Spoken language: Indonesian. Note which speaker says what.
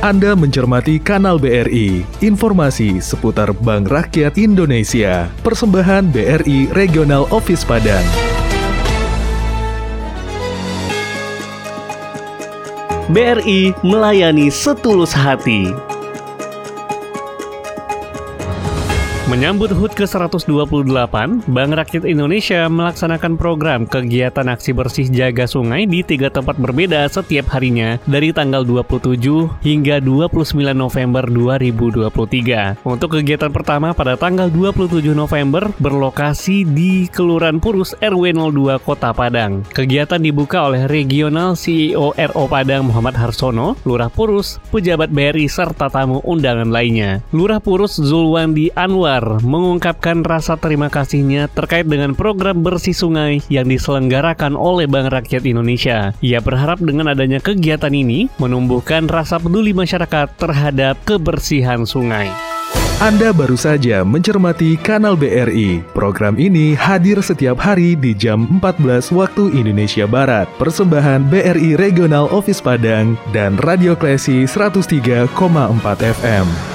Speaker 1: Anda mencermati kanal BRI, informasi seputar Bank Rakyat Indonesia, persembahan BRI Regional Office Padang.
Speaker 2: BRI melayani setulus hati. Menyambut HUT ke-128, Bank Rakyat Indonesia melaksanakan program kegiatan aksi bersih jaga sungai di tiga tempat berbeda setiap harinya dari tanggal 27 hingga 29 November 2023. Untuk kegiatan pertama pada tanggal 27 November berlokasi di Kelurahan Purus RW 02 Kota Padang. Kegiatan dibuka oleh Regional CEO RO Padang Muhammad Harsono, Lurah Purus, pejabat BRI serta tamu undangan lainnya. Lurah Purus Zulwandi Anwar mengungkapkan rasa terima kasihnya terkait dengan program bersih sungai yang diselenggarakan oleh Bank Rakyat Indonesia. Ia berharap dengan adanya kegiatan ini menumbuhkan rasa peduli masyarakat terhadap kebersihan sungai.
Speaker 1: Anda baru saja mencermati kanal BRI. Program ini hadir setiap hari di jam 14 waktu Indonesia Barat. Persembahan BRI Regional Office Padang dan Radio Klesi 103,4 FM.